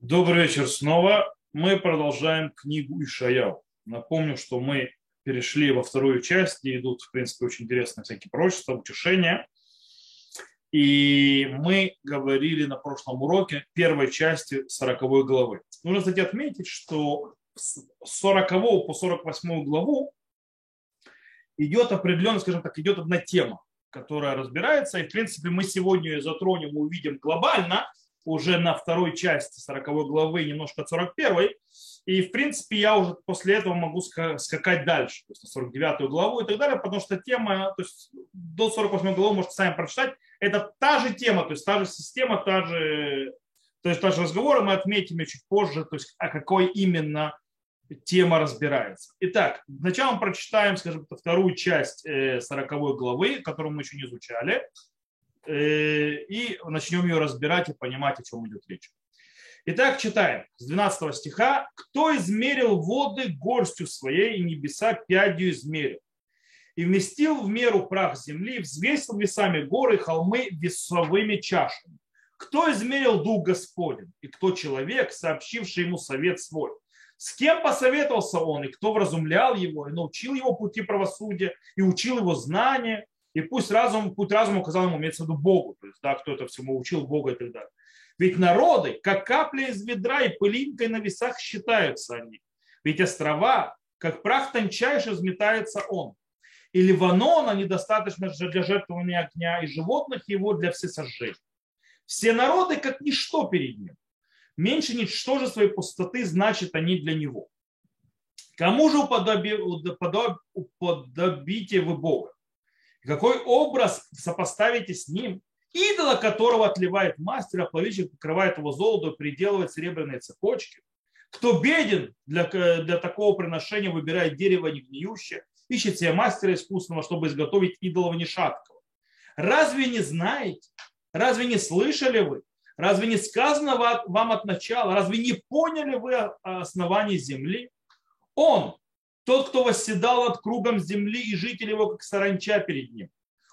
Добрый вечер снова. Мы продолжаем книгу Ишаяу. Напомню, что мы перешли во вторую часть, где идут, в принципе, очень интересные всякие пророчества, утешения. И мы говорили на прошлом уроке первой части 40 главы. Нужно, кстати, отметить, что с 40 по 48 главу идет определенно, скажем так, идет одна тема, которая разбирается. И, в принципе, мы сегодня ее затронем увидим глобально – уже на второй части 40 главы, немножко от 41. И, в принципе, я уже после этого могу скакать дальше, то есть на 49 главу и так далее, потому что тема, то есть до 48 главы можете сами прочитать, это та же тема, то есть та же система, та же, то есть та же разговор, мы отметим чуть позже, то есть о какой именно тема разбирается. Итак, сначала мы прочитаем, скажем, вторую часть 40 э, главы, которую мы еще не изучали. Э, и начнем ее разбирать и понимать, о чем идет речь. Итак, читаем с 12 стиха. «Кто измерил воды горстью своей и небеса пядью измерил? И вместил в меру прах земли, взвесил весами горы, холмы весовыми чашами. Кто измерил дух Господень? И кто человек, сообщивший ему совет свой? С кем посоветовался он, и кто вразумлял его, и научил его пути правосудия, и учил его знания, и пусть разум, путь разума указал ему, имеется в виду Богу, то есть, да, кто это всему учил Бога и так далее. Ведь народы, как капля из ведра и пылинкой на весах считаются они. Ведь острова, как прах тончайше, взметается он. И Ливанона недостаточно для жертвования огня, и животных его для всесожжения. Все народы, как ничто перед ним. Меньше ничтоже своей пустоты, значит они для него. Кому же уподоби, уподобите вы Бога? Какой образ сопоставите с ним, идола которого отливает мастер, а плавильщик покрывает его золото приделывает серебряные цепочки. Кто беден для, для такого приношения, выбирает дерево не гниющее, ищет себе мастера искусного, чтобы изготовить идолова нешаткого. Разве не знаете? Разве не слышали вы? Разве не сказано вам от начала? Разве не поняли вы основание земли? Он, тот, кто восседал над кругом земли, и жители его, как саранча перед ним.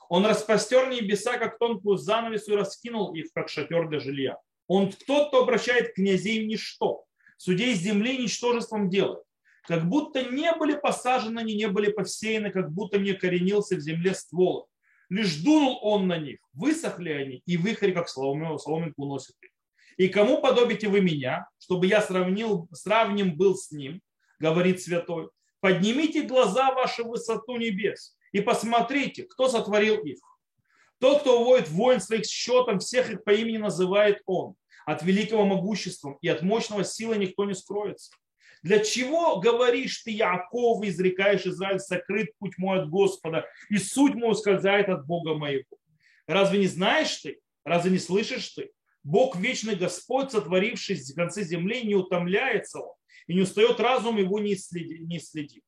Он распостер небеса, как тонкую занавесу, и раскинул их, как шатер для жилья. Он тот, кто обращает князей в ничто, судей земли ничтожеством делает. Как будто не были посажены, они не были посеяны, как будто не коренился в земле ствол. Лишь дунул он на них, высохли они, и вихрь, как соломинку уносит их. И кому подобите вы меня, чтобы я сравнил, сравним был с ним, говорит святой, Поднимите глаза ваши в высоту небес и посмотрите, кто сотворил их. Тот, кто уводит воин своих счетом, всех их по имени называет он. От великого могущества и от мощного силы никто не скроется. Для чего говоришь ты, Яков, изрекаешь Израиль, сокрыт путь мой от Господа, и суть мой ускользает от Бога моего? Разве не знаешь ты? Разве не слышишь ты? Бог вечный Господь, сотворивший в конце земли, не утомляется он, и не устает разум его не следит.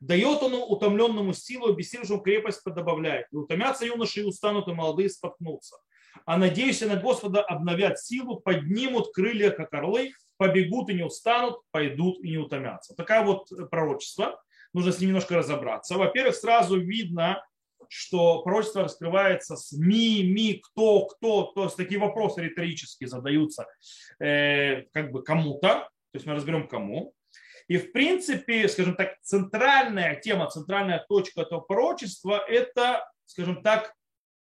Дает он утомленному силу, обессилевшему крепость добавляет. И утомятся юноши и устанут, и молодые споткнутся. А надеюсь на Господа обновят силу, поднимут крылья, как орлы, побегут и не устанут, пойдут и не утомятся. Такая вот пророчество. Нужно с ним немножко разобраться. Во-первых, сразу видно, что пророчество раскрывается с ми, ми, кто, кто, то есть такие вопросы риторические задаются э, как бы кому-то, то есть мы разберем кому. И в принципе, скажем так, центральная тема, центральная точка этого пророчества – это, скажем так,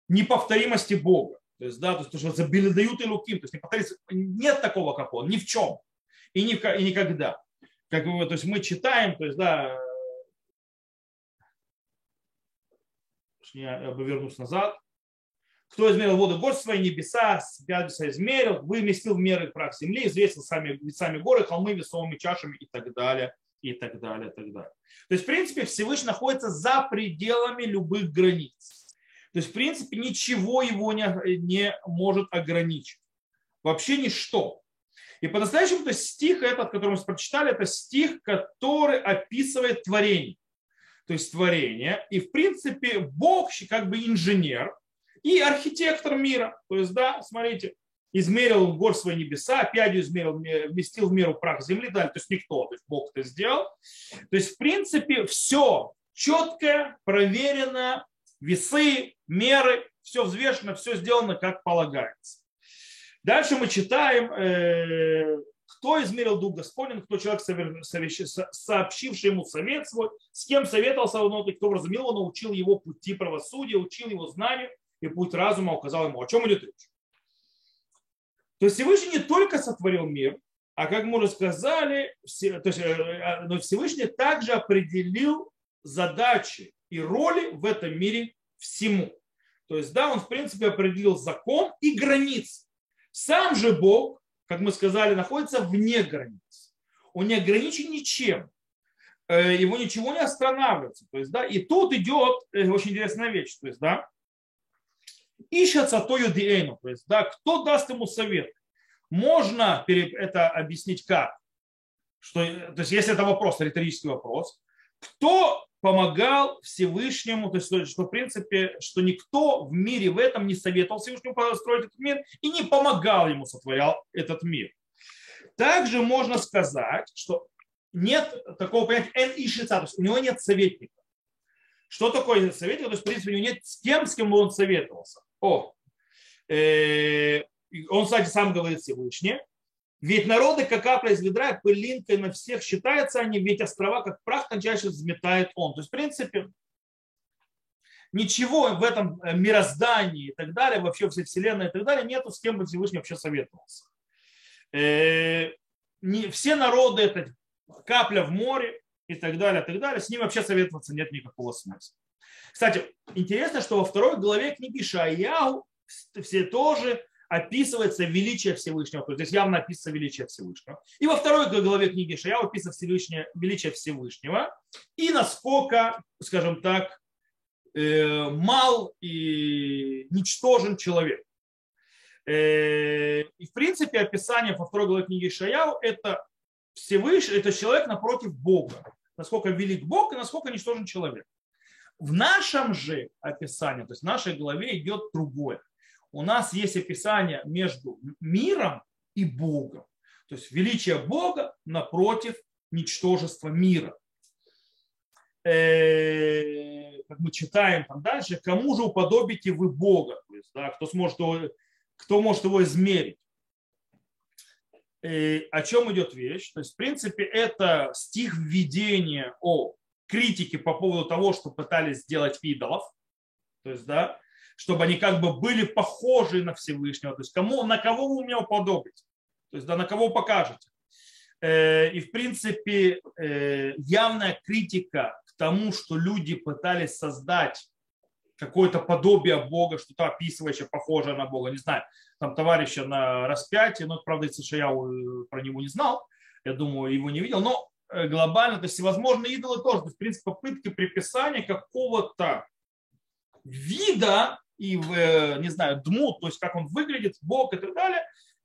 неповторимости Бога. То есть, да, то есть, что забилидают и луким, то есть неповторимость, нет такого, как он, ни в чем и, ни, и никогда. Как, то есть мы читаем, то есть, да, я вернусь назад, кто измерил воду гор свои небеса, пятьдеса измерил, выместил в меры прах земли, известил сами, сами горы, холмы весовыми чашами и так далее, и так далее, и так далее. То есть, в принципе, Всевышний находится за пределами любых границ. То есть, в принципе, ничего его не, не может ограничить. Вообще ничто. И по-настоящему, то стих этот, который мы прочитали, это стих, который описывает творение. То есть творение. И, в принципе, Бог как бы инженер, и архитектор мира. То есть, да, смотрите, измерил гор свои небеса, пядью измерил, вместил в меру прах земли, да, то есть никто, то есть Бог это сделал. То есть, в принципе, все четкое, проверено, весы, меры, все взвешено, все сделано как полагается. Дальше мы читаем, э, кто измерил дух Господень, кто человек, сообщивший ему совет свой, с кем советовался он, кто вразумил его, научил его пути правосудия, учил его знанию и путь разума указал ему. О чем идет речь? То есть Всевышний не только сотворил мир, а как мы уже сказали, то есть, э, э, но Всевышний также определил задачи и роли в этом мире всему. То есть, да, он в принципе определил закон и границы. Сам же Бог, как мы сказали, находится вне границ. Он не ограничен ничем. Э, его ничего не останавливается. То есть, да, и тут идет очень интересная вещь. То есть, да, ищется то юдиэйну, то есть, да, кто даст ему совет. Можно это объяснить как? Что, то есть, если это вопрос, риторический вопрос, кто помогал Всевышнему, то есть, что в принципе, что никто в мире в этом не советовал Всевышнему построить этот мир и не помогал ему сотворял этот мир. Также можно сказать, что нет такого понятия эн то есть у него нет советника. Что такое советник? То есть, в принципе, у него нет с кем, с кем бы он советовался. О, э, он, кстати, сам говорит Всевышний. Ведь народы, как капля из ведра, пылинкой на всех считаются они, ведь острова, как прах, тончайше взметает он. То есть, в принципе, ничего в этом э, мироздании и так далее, вообще всей вселенной и так далее, нету с кем бы Всевышний вообще советовался. Э, не, все народы это капля в море и так далее, и так далее, с ним вообще советоваться нет никакого смысла. Кстати, интересно, что во второй главе книги Шаяу все тоже описывается величие Всевышнего, то есть здесь явно описывается величие Всевышнего. И во второй главе книги Шаяу описывается Всевышнее, величие Всевышнего и насколько, скажем так, э, мал и ничтожен человек. Э, и в принципе описание во второй главе книги Шаяу это Всевышний, это человек напротив Бога. Насколько велик Бог и насколько ничтожен человек. В нашем же описании, то есть в нашей главе идет другое. У нас есть описание между миром и Богом. То есть величие Бога напротив ничтожества мира. Э, как мы читаем там дальше, кому же уподобите вы Бога? То есть, да, кто, сможет его, кто может его измерить? Э, о чем идет вещь? То есть, в принципе, это стих введения о критики по поводу того, что пытались сделать идолов, то есть, да, чтобы они как бы были похожи на Всевышнего, то есть кому, на кого вы меня уподобите, то есть да, на кого покажете. Э, и в принципе э, явная критика к тому, что люди пытались создать какое-то подобие Бога, что-то описывающее, похожее на Бога. Не знаю, там товарища на распятии, но, правда, я э, про него не знал, я думаю, его не видел, но глобально, то есть всевозможные идолы тоже, то есть, в принципе, попытки приписания какого-то вида и, э, не знаю, дмут, то есть как он выглядит, бог и так далее,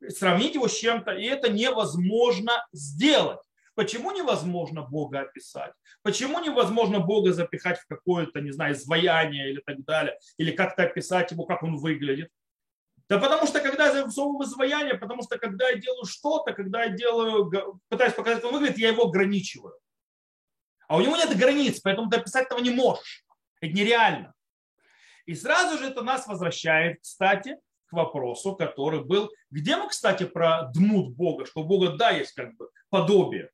сравнить его с чем-то, и это невозможно сделать. Почему невозможно Бога описать? Почему невозможно Бога запихать в какое-то, не знаю, изваяние или так далее, или как-то описать его, как он выглядит? Да потому что когда я засовываю в изваяние, потому что когда я делаю что-то, когда я делаю, пытаюсь показать, как он выглядит, я его ограничиваю. А у него нет границ, поэтому ты описать этого не можешь. Это нереально. И сразу же это нас возвращает, кстати, к вопросу, который был, где мы, кстати, про дмут Бога, что у Бога, да, есть как бы подобие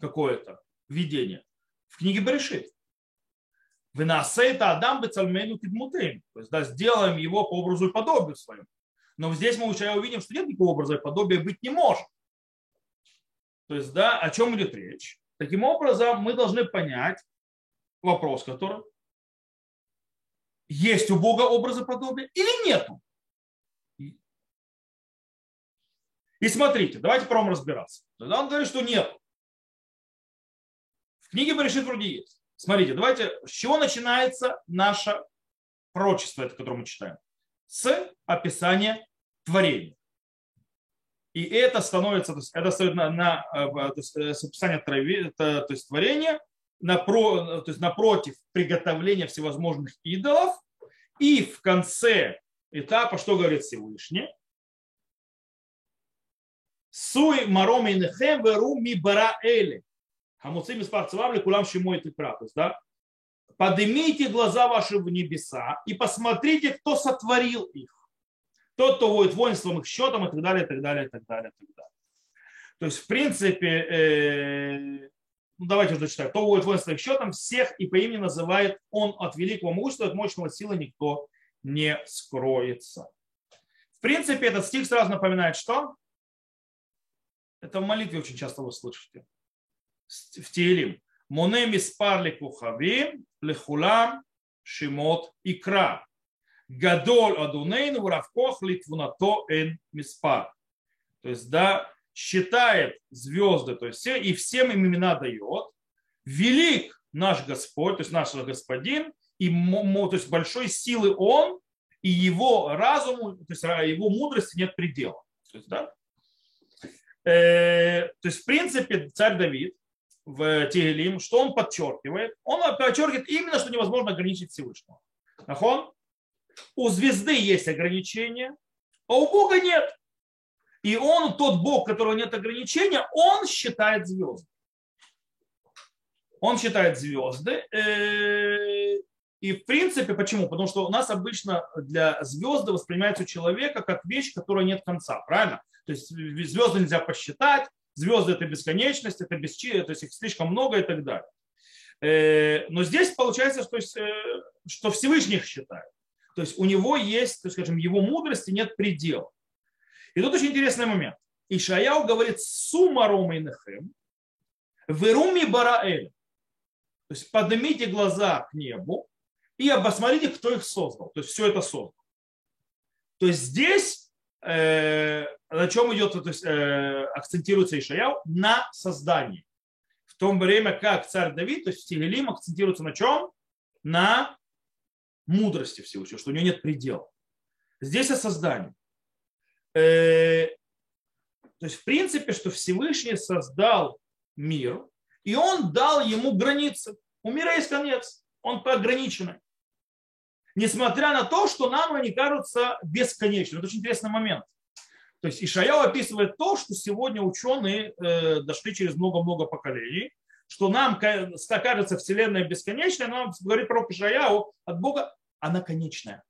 какое-то, видение. В книге Берешит. Вы нас это Адам бецальмену кидмутейн. То есть, да, сделаем его по образу и подобию своему. Но здесь мы уже увидим, что нет никакого образа и подобия быть не может. То есть, да, о чем идет речь? Таким образом, мы должны понять вопрос, который есть у Бога образы подобия или нету. И смотрите, давайте пробуем разбираться. Тогда он говорит, что нет. В книге Берешит вроде есть. Смотрите, давайте, с чего начинается наше пророчество, это, которое мы читаем? С описания творения. И это становится, то есть это стоит на, на э, то есть, э, с описания трави, то есть творения, напро, то есть напротив приготовления всевозможных идолов. И в конце этапа, что говорит Всевышний? Суй маром инехем веру ми бара эли. Хамуцим из парцевавли кулам шимой ты То есть, да, поднимите глаза ваши в небеса и посмотрите, кто сотворил их. Тот, кто будет воинством их счетом и так далее, и так далее, и так далее, и так далее. То есть, в принципе, э, ну, давайте уже зачитаю. Кто будет воин своих счетом, всех и по имени называет он от великого могущества, от мощного силы никто не скроется. В принципе, этот стих сразу напоминает, что? Это в молитве очень часто вы слышите. В Теилим. Моне миспар лекухавим, лехулам, шимот икра. Гадоль адунейн, вравкох литвунато эн миспар. То есть, да, считает звезды, то есть все, и всем им имена дает. Велик наш Господь, то есть наш Господин, и то есть большой силы Он, и его разуму, то есть его мудрости нет предела. То есть, да? э, то есть, в принципе, царь Давид в Тегелим, что он подчеркивает? Он подчеркивает именно, что невозможно ограничить Всевышнего. Нахон? У звезды есть ограничения, а у Бога нет. И он, тот Бог, у которого нет ограничения, он считает звезды. Он считает звезды. Э, и в принципе, почему? Потому что у нас обычно для звезды воспринимается у человека как вещь, которая нет конца, правильно? То есть звезды нельзя посчитать, звезды это бесконечность, это без то есть их слишком много и так далее. Э, но здесь получается, что, э, что Всевышний их считает. То есть у него есть, то есть, скажем, его мудрости нет предела. И тут очень интересный момент. Ишаяу говорит «Сума ромейнехем, веруми бараэль». То есть поднимите глаза к небу и посмотрите, кто их создал. То есть все это создал. То есть здесь на чем идет, то есть, э, акцентируется Ишаяу? На создании. В то время как царь Давид, то есть в Тигелим акцентируется на чем? На мудрости Всевышнего, что у него нет предела. Здесь о создании. Э, то есть, в принципе, что Всевышний создал мир, и он дал ему границы. У мира есть конец, он ограниченный. Несмотря на то, что нам они кажутся бесконечными. Это очень интересный момент. То есть Ишаял описывает то, что сегодня ученые э, дошли через много-много поколений, что нам кажется Вселенная бесконечная, но говорит про Ишаяу от Бога, она конечная.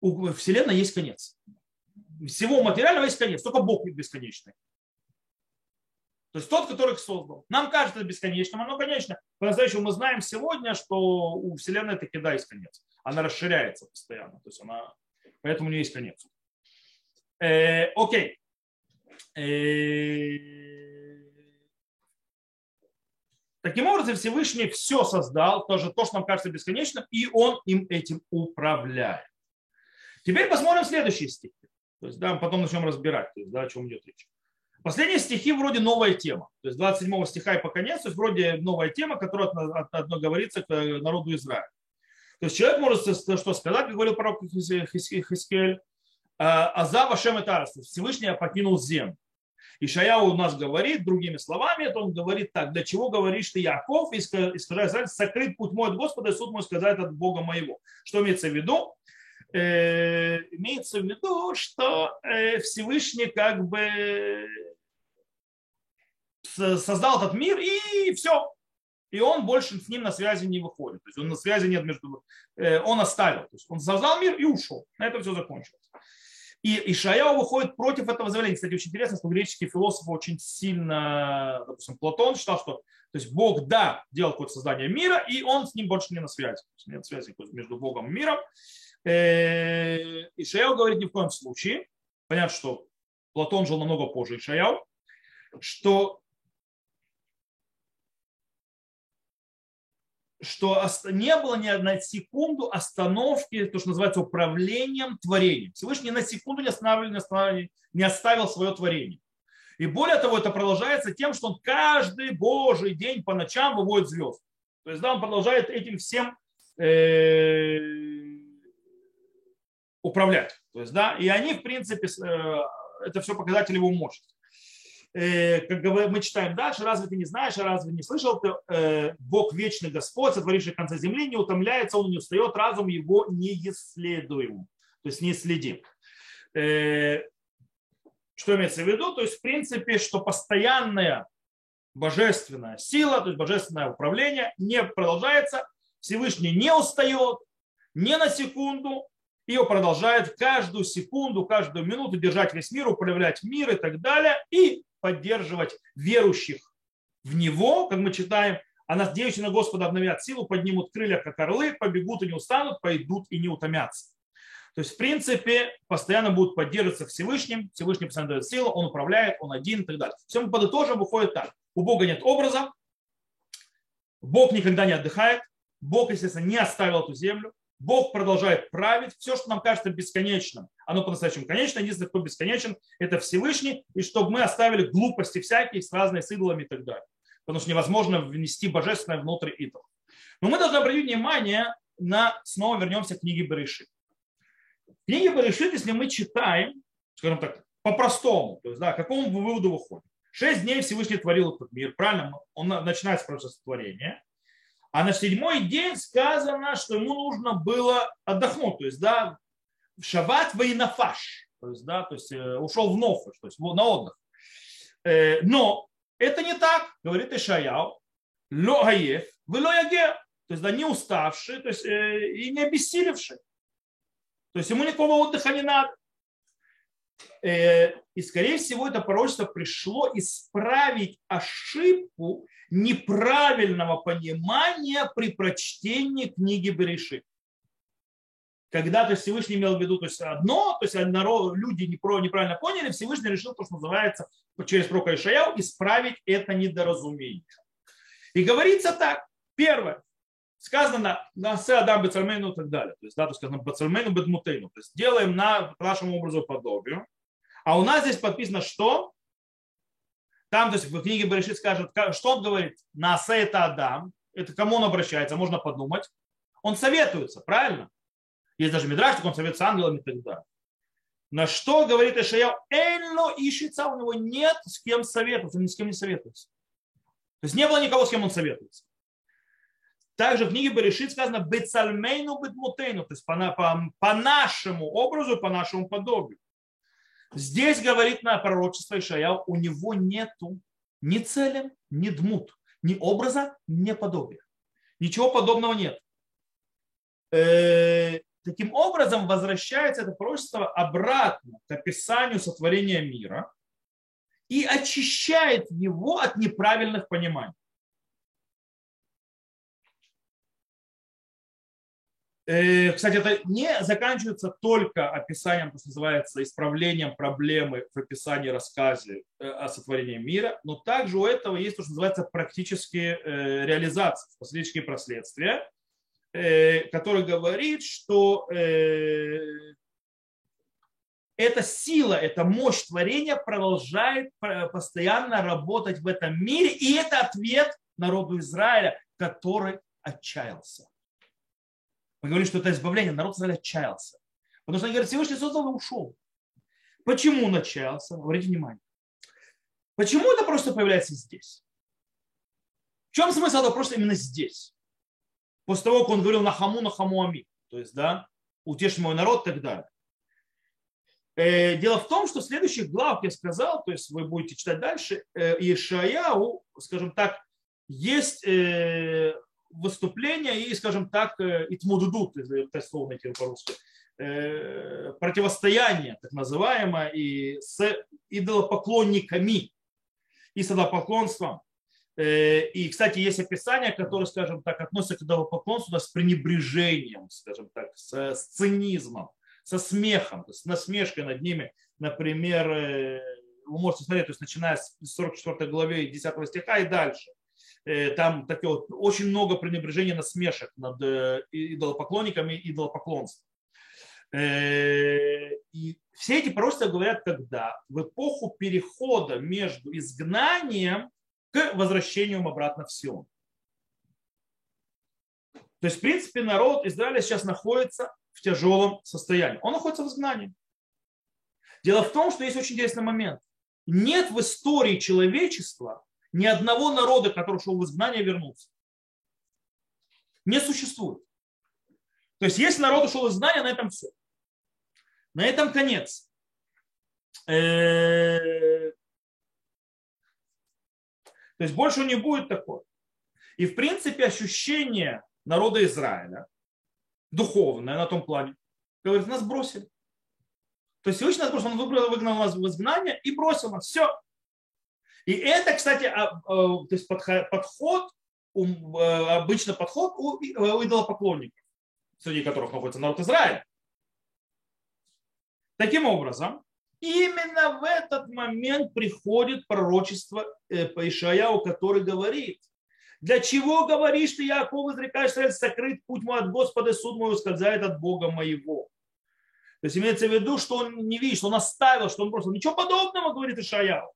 У Вселенной есть конец всего материального есть конец, только Бог бесконечный. То есть тот, который их создал. Нам кажется бесконечным, оно конечно. По-настоящему мы знаем сегодня, что у Вселенной таки да есть конец. Она расширяется постоянно. То есть она, поэтому у нее есть конец. Э, окей. Э, таким образом, Всевышний все создал, тоже то, что нам кажется бесконечным, и он им этим управляет. Теперь посмотрим следующий стих. То есть, да, потом начнем разбирать, то есть, да, о чем идет речь. Последние стихи вроде новая тема. То есть 27 стиха и по конец, то есть вроде новая тема, которая одно говорится к народу Израиля. То есть человек может что сказать, как говорил пророк Хискель, «А, Аза Вашем это Всевышний покинул землю. И Шаяу у нас говорит, другими словами, это он говорит так, для чего говоришь ты, Яков, и скажи, сокрыт путь мой от Господа, и суд мой сказать от Бога моего. Что имеется в виду? Э, имеется в виду, что э, Всевышний как бы создал этот мир и все. И он больше с ним на связи не выходит. То есть он на связи нет между... Э, он оставил. То есть он создал мир и ушел. На этом все закончилось. И Ишаяу выходит против этого заявления. Кстати, очень интересно, что греческие философы очень сильно, допустим, Платон считал, что то есть Бог, да, делал какое-то создание мира, и он с ним больше не на связи. Нет связи между Богом и миром. Э, Ишаяу говорит ни в коем случае, понятно, что Платон жил намного позже Ишаяу, что что не было ни одной секунду остановки, то, что называется управлением творением. Всевышний ни на секунду не оставил, не оставил свое творение. И более того, это продолжается тем, что он каждый божий день по ночам выводит звезд. То есть да, он продолжает этим всем э, управлять. То есть, да, и они, в принципе, э, это все показатели его мощности. Э, как мы читаем дальше, разве ты не знаешь, разве не слышал ты, э, Бог вечный Господь, сотворивший конца земли, не утомляется, он не устает, разум его неисследуем, то есть неисследим. Что имеется в виду? То есть, в принципе, что постоянная божественная сила, то есть божественное управление не продолжается, Всевышний не устает, ни на секунду, и продолжает каждую секунду, каждую минуту держать весь мир, управлять мир и так далее. И поддерживать верующих в Него, как мы читаем, а надеющие на Господа обновят силу, поднимут крылья, как орлы, побегут и не устанут, пойдут и не утомятся. То есть, в принципе, постоянно будут поддерживаться Всевышним, Всевышний постоянно дает силу, он управляет, он один и так далее. Все мы подытожим, выходит так. У Бога нет образа, Бог никогда не отдыхает, Бог, естественно, не оставил эту землю, Бог продолжает править. Все, что нам кажется бесконечным, оно по-настоящему конечно. Единственное, кто бесконечен, это Всевышний. И чтобы мы оставили глупости всякие, с разными с идолами и так далее. Потому что невозможно внести божественное внутрь идол. Но мы должны обратить внимание на, снова вернемся к книге Берешит. В книге Берешит, если мы читаем, скажем так, по-простому, то есть, да, к какому выводу выходим? Шесть дней Всевышний творил этот мир, правильно? Он начинает с процесса творения. А на седьмой день сказано, что ему нужно было отдохнуть. То есть, да, в шаббат вейнафаш. То есть, да, то есть э, ушел в нофаш, то есть на отдых. Э, но это не так, говорит Ишаяу. Ло вы ло. То есть, да, не уставший, то есть, э, и не обессилевший. То есть ему никакого отдыха не надо. И, скорее всего, это пророчество пришло исправить ошибку неправильного понимания при прочтении книги Берешит. Когда то Всевышний имел в виду то есть одно, то есть народ, люди неправильно поняли, Всевышний решил, то, что называется, через пророка Ишаяу, исправить это недоразумение. И говорится так. Первое. Сказано на се адам и так далее. То есть, да, то сказано бецальмейну бедмутейну. То есть делаем на нашему образу подобию. А у нас здесь подписано что? Там, то есть в книге Берешит скажет, что он говорит? На это Адам. Это кому он обращается? Можно подумать. Он советуется, правильно? Есть даже Мидраш, он советуется с ангелами и так далее. На что говорит Ишаяу? Эльно ищется, у него нет с кем советоваться, ни с кем не советуется. То есть не было никого, с кем он советуется. Также в книге Берешит сказано «бецальмейну бедмутейну», то есть по, по, по нашему образу, по нашему подобию. Здесь говорит на пророчество Ишаяу, у него нету ни цели, ни дмут, ни образа, ни подобия. Ничего подобного нет. Э, таким образом возвращается это пророчество обратно к описанию сотворения мира и очищает его от неправильных пониманий. Кстати, это не заканчивается только описанием, то, что называется, исправлением проблемы в описании рассказе э, о сотворении мира, но также у этого есть то, что называется практические э, реализации, последующие последствия, который говорит, что эта сила, эта мощь творения продолжает постоянно работать в этом мире, и это ответ народу Израиля, который отчаялся. Мы говорим, что это избавление. Народ Израиля отчаялся. Потому что они говорят, Всевышний создал и ушел. Почему он отчаялся? Обратите внимание. Почему это просто появляется здесь? В чем смысл этого просто именно здесь? После того, как он говорил на хаму, на хаму ами. То есть, да, утешь мой народ и так далее. Э, дело в том, что в следующих главах я сказал, то есть вы будете читать дальше, э, Ишаяу, скажем так, есть э, выступления и, скажем так, э, итмудудут, если это слово найти по-русски, э, противостояние, так называемое, и с идолопоклонниками и с идолопоклонством. Э, и, кстати, есть описание, которое, скажем так, относится к идолопоклонству да, с пренебрежением, скажем так, с, с цинизмом, со смехом, с насмешкой над ними. Например, вы можете смотреть, то есть начиная с 44 главы 10 стиха и дальше. Э, там такие вот, очень много пренебрежения насмешек над э, идолопоклонниками и идолопоклонством. Э, и все эти пророчества говорят когда? В эпоху перехода между изгнанием к возвращению обратно в Сион. То есть, в принципе, народ Израиля сейчас находится в тяжелом состоянии. Он находится в изгнании. Дело в том, что есть очень интересный момент. Нет в истории человечества ни одного народа, который шел в изгнание, вернулся. Не существует. То есть, если народ ушел в изгнание, на этом все. На этом конец. То есть больше не будет такого. И в принципе ощущение народа Израиля, духовное на том плане, говорит, нас бросили. То есть Всевышний нас бросил, он выгнал нас в изгнание и бросил нас. Все. И это, кстати, а, а, то есть подход, обычно подход у идолопоклонников, среди которых находится народ Израиля. Таким образом, именно в этот момент приходит пророчество э, Ишаяу, который говорит, для чего говоришь ты, Яков, изрекаешь, сокрыт путь мой от Господа, суд мой ускользает от Бога моего. То есть имеется в виду, что он не видит, что он оставил, что он просто... Ничего подобного, говорит Ишаяу.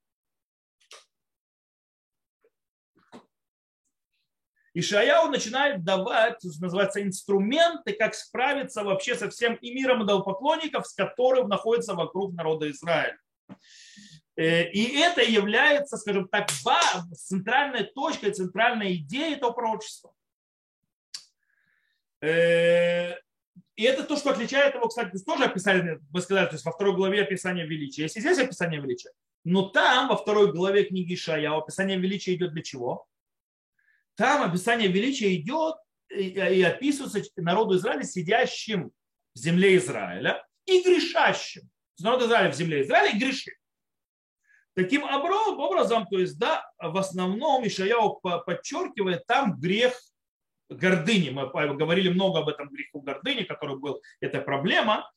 Ишаяу начинает давать, называется, инструменты, как справиться вообще со всем и миром идолопоклонников, с которым находится вокруг народа Израиля. Э, и это является, скажем так, центральной точкой, центральной идеей этого пророчества. Э, и это то, что отличает его, кстати, тоже описание, вы сказали, то есть во второй главе описание величия. Если здесь описание величия, но там, во второй главе книги Шая, описание величия идет для чего? Там описание величия идет и описывается народу Израиля, сидящим в земле Израиля и грешащим. Народ Израиля в земле Израиля и грешит. Таким образом, то есть, да, в основном Ишаяу подчеркивает там грех гордыни. Мы говорили много об этом греху гордыни, который был, эта проблема.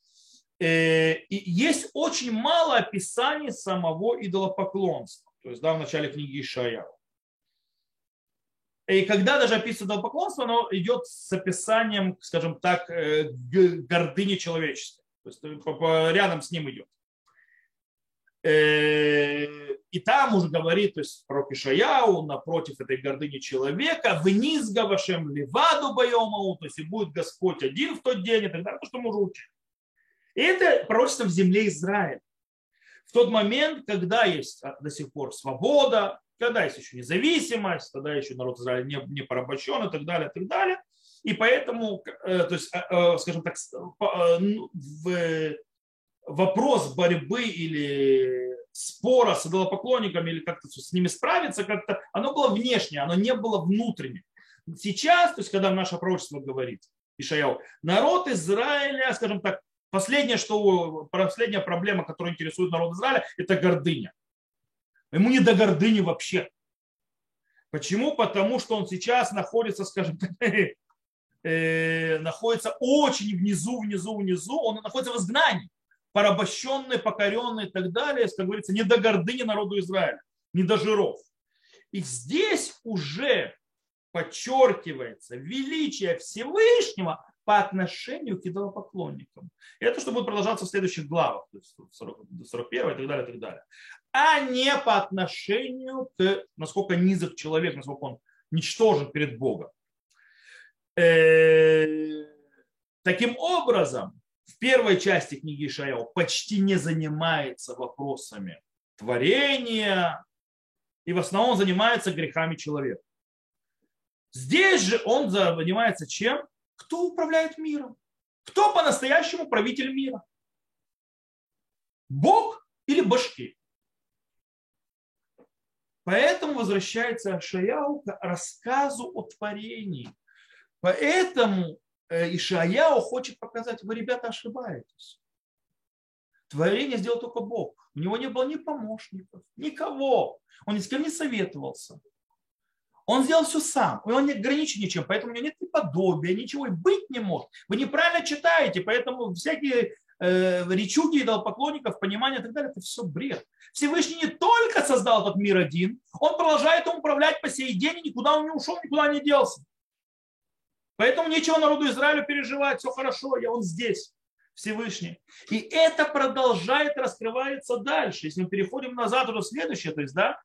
Э, и есть очень мало описаний самого идолопоклонства. То есть, да, в начале книги Ишаяу. И когда даже описывается идолопоклонство, оно идет с описанием, скажем так, э, гордыни человечества. То есть э, рядом с ним идет. И там уже говорит, то есть пророк Ишаяу напротив этой гордыни человека, вниз гавашем леваду боемау, то есть и будет Господь один в тот день и так далее, то, что мы уже учили. И это пророчество в земле Израиля. В тот момент, когда есть до сих пор свобода, когда есть еще независимость, тогда еще народ Израиля не, не порабощен и так далее, и так далее. И поэтому, э, то есть, э, э, скажем так, ну, в вопрос борьбы или спора с идолопоклонниками или как-то с ними справиться, как-то оно было внешнее, оно не было внутренним. Сейчас, то есть когда наше пророчество говорит, Ишаяу, народ Израиля, скажем так, последнее, что, последняя проблема, которая интересует народ Израиля, это гордыня. Ему не до гордыни вообще. Почему? Потому что он сейчас находится, скажем так, э, находится очень внизу, внизу, внизу, он находится в изгнании, порабощенный, покоренный и так далее, как говорится, не до гордыни народу Израиля, не до жиров. И здесь уже подчеркивается величие Всевышнего по отношению к идолопоклонникам. И это что будет продолжаться в следующих главах, то есть 40, 41 и так далее, и так далее. А не по отношению к, насколько низок человек, насколько он ничтожен перед Богом. Э, таким образом, в первой части книги Ишаяу почти не занимается вопросами творения и в основном занимается грехами человека. Здесь же он занимается чем? Кто управляет миром? Кто по-настоящему правитель мира? Бог или башки? Поэтому возвращается Ишаяу к рассказу о творении. Поэтому э, Ишаяу хочет показать, вы, ребята, ошибаетесь. Творение сделал только Бог. У него не было ни помощников, никого. Он ни с кем не советовался. Он сделал все сам. Он не ограничен ничем, поэтому у него нет ни подобия, ничего и быть не может. Вы неправильно читаете, поэтому всякие э, речуги идолопоклонников, понимание и так далее, это все бред. Всевышний не только создал этот мир один, он продолжает им управлять по сей день, и никуда он не ушел, никуда не делся. Поэтому нечего народу Израилю переживать, все хорошо, я он здесь. Всевышний. И это продолжает раскрывается дальше. Если мы переходим назад уже следующее, то есть, да,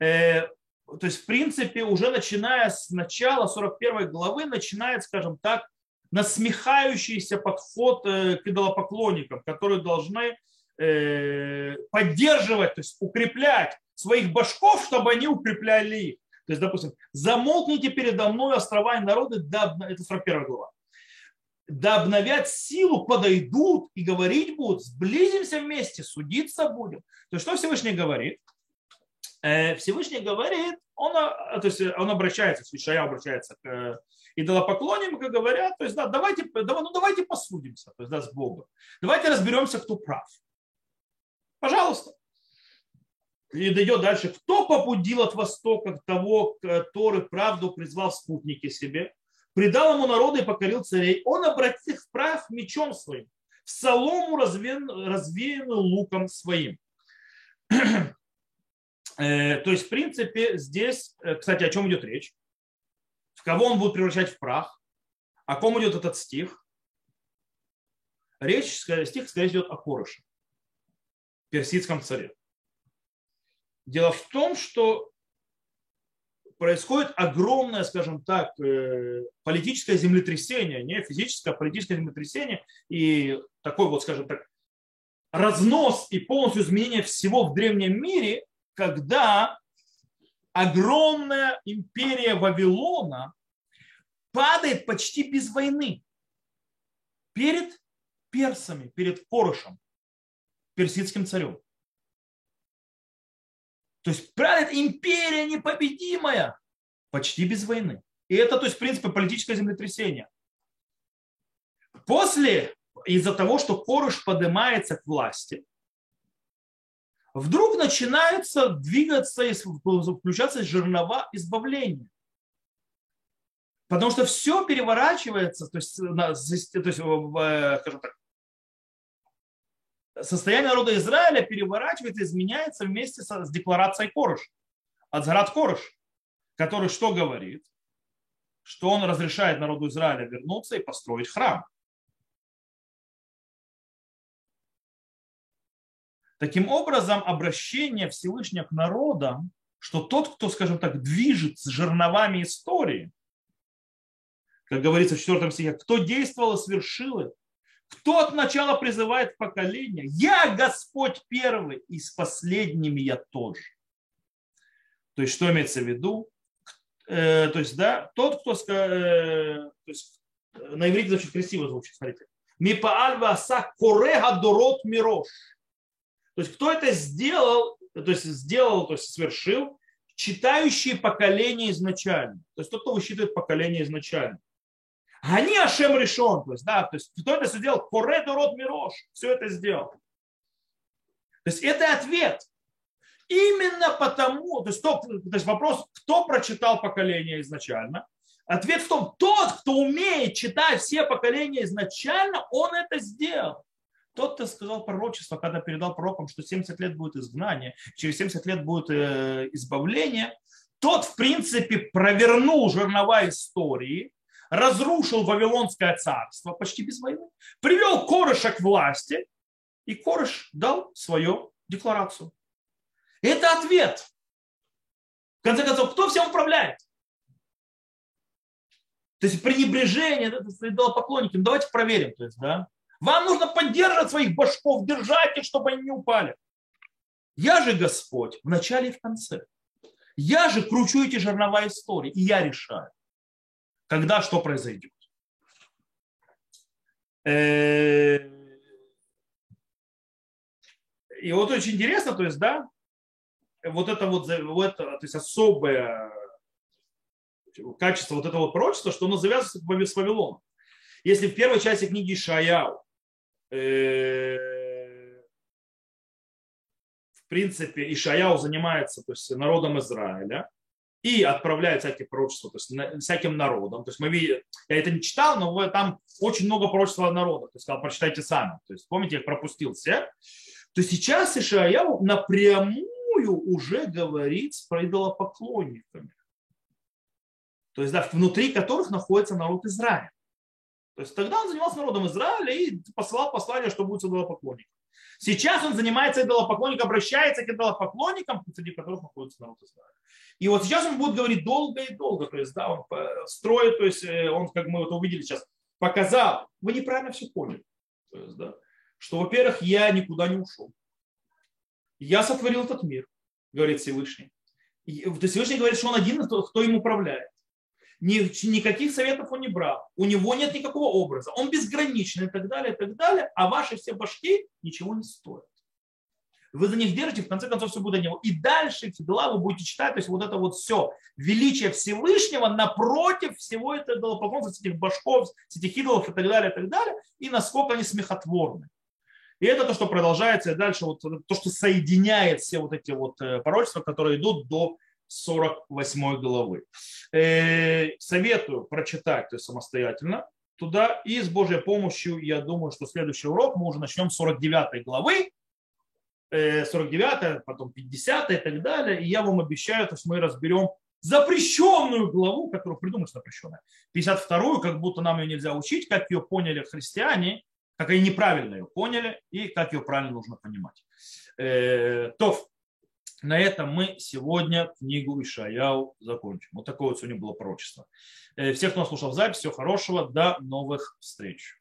э, то есть, в принципе, уже начиная с начала 41 главы, начинает, скажем так, насмехающийся подход э, к идолопоклонникам, которые должны э, поддерживать, то есть укреплять своих башков, чтобы они укрепляли их. То есть, допустим, замолкните передо мной острова и народы, да, это 41 глава. Да обновят силу, подойдут и говорить будут, сблизимся вместе, судиться будем. То есть, что Всевышний говорит? Э, Всевышний говорит, он, э, то есть он обращается, Ишая обращается к э, идолопоклонникам, говорят, то есть, да, давайте, давай, ну, давайте посудимся, то есть, да, с Богом. Давайте разберемся, кто прав. Пожалуйста. и дойдет дальше. Кто побудил от востока того, который правду призвал спутники себе, предал ему народы и покорил царей, он обратил их в прах мечом своим, в солому развеянную луком своим. Э, то есть, в принципе, здесь, э, кстати, о чем идет речь? В кого он будет превращать в прах? О ком идет этот стих? Речь, стих, скорее идет о Корыше, персидском царе. Дело в том, что происходит огромное, скажем так, э, политическое землетрясение, не физическое, а политическое землетрясение и такой вот, скажем так, разнос и полностью изменение всего в древнем мире, когда огромная империя Вавилона падает почти без войны перед персами, перед Корышем, персидским царем. То есть правит империя непобедимая почти без войны. И это, то есть, в принципе, политическое землетрясение. После, из-за того, что Корыш поднимается к власти, вдруг начинается двигаться и включаться жернова избавления. Потому что все переворачивается, то есть, то есть э, скажем так, состояние народа Израиля переворачивается, изменяется вместе с декларацией Корыш, Ацгарат Корыш, который что говорит? Что он разрешает народу Израиля вернуться и построить храм. Таким образом, обращение Всевышнего к народам, что тот, кто, скажем так, движет с жерновами истории, как говорится в 4 стихе, кто действовал и свершил их, кто от начала призывает поколение? Я Господь первый, и с последними я тоже. То есть, что имеется в виду? Э, то есть, да, тот, кто э, то есть, на иврите очень красиво звучит, смотрите. Мипааль васа корега дорот мирош. То есть, кто это сделал, то есть, сделал, то есть, совершил, читающие поколение изначально. То есть, тот, кто высчитывает поколение изначально. Они Ашем решен. То есть, да, то есть кто это сделал? Коредо род Мирош. Все это сделал. То есть это ответ. Именно потому, то есть, то, то есть вопрос, кто прочитал поколение изначально, ответ в том, тот, кто умеет читать все поколения изначально, он это сделал. Тот, кто сказал пророчество, когда передал пророкам, что 70 лет будет изгнание, через 70 лет будет э, избавление, тот, в принципе, провернул жернова истории, разрушил Вавилонское царство почти без войны, привел Корыша к власти, и Корыш дал свою декларацию. Это ответ. В конце концов, кто всем управляет? То есть пренебрежение, да, поклонникам. Давайте проверим. То есть, да? Вам нужно поддерживать своих башков, держать их, чтобы они не упали. Я же Господь в начале и в конце. Я же кручу эти жернова истории, и я решаю когда что произойдет. Э, и вот очень интересно, то есть, да, вот это вот, вот то есть особое качество вот этого пророчества, что оно завязывается с Вавилоном. Если в первой части книги Шаяу, в принципе, Ишаяу занимается то есть, народом Израиля, и отправляет всякие пророчества то есть, всяким народам. То есть мы видим, я это не читал, но там очень много пророчества народа. То есть сказал, прочитайте сами. То есть помните, я пропустил все. То сейчас Ишаяу напрямую уже говорит с идолопоклонниками. То есть да, внутри которых находится народ Израиля. То есть тогда он занимался народом Израиля и посылал послание, что будет с идолопоклонником. Сейчас он занимается идолопоклонником, обращается к идолопоклонникам, среди которых находится народ Израиля. И вот сейчас он будет говорить долго и долго, то есть, да, он строит, то есть, э, он, как мы это увидели сейчас, показал, вы неправильно все поняли, то есть, да, что, во-первых, я никуда не ушел. Я сотворил этот мир, говорит Всевышний. И, то есть Всевышний говорит, что он один, кто им управляет. Ни, никаких советов он не брал. У него нет никакого образа. Он безграничный и так далее, и так далее. А ваши все башки ничего не стоят вы за них держите, в конце концов все будет от него. И дальше эти дела вы будете читать, то есть вот это вот все, величие Всевышнего напротив всего этого идолопоклонства, с этих башков, этих идолов и так далее, и так далее, и насколько они смехотворны. И это то, что продолжается и дальше, вот, то, что соединяет все вот эти вот э, пророчества, которые идут до 48 главы. Э, советую прочитать то есть самостоятельно туда. И с Божьей помощью, я думаю, что следующий урок мы уже начнем с 49 главы, 49, э, потом 50 и так далее. И я вам обещаю, то есть мы разберем запрещенную главу, которую придумать запрещенная. 52-ю, как будто нам ее нельзя учить, как ее поняли христиане, как они неправильно ее поняли и как ее правильно нужно понимать. Э, то на этом мы сегодня книгу Ишаяу закончим. Вот такое вот сегодня было пророчество. Э, всех, кто нас слушал в запись, всего хорошего. До новых встреч.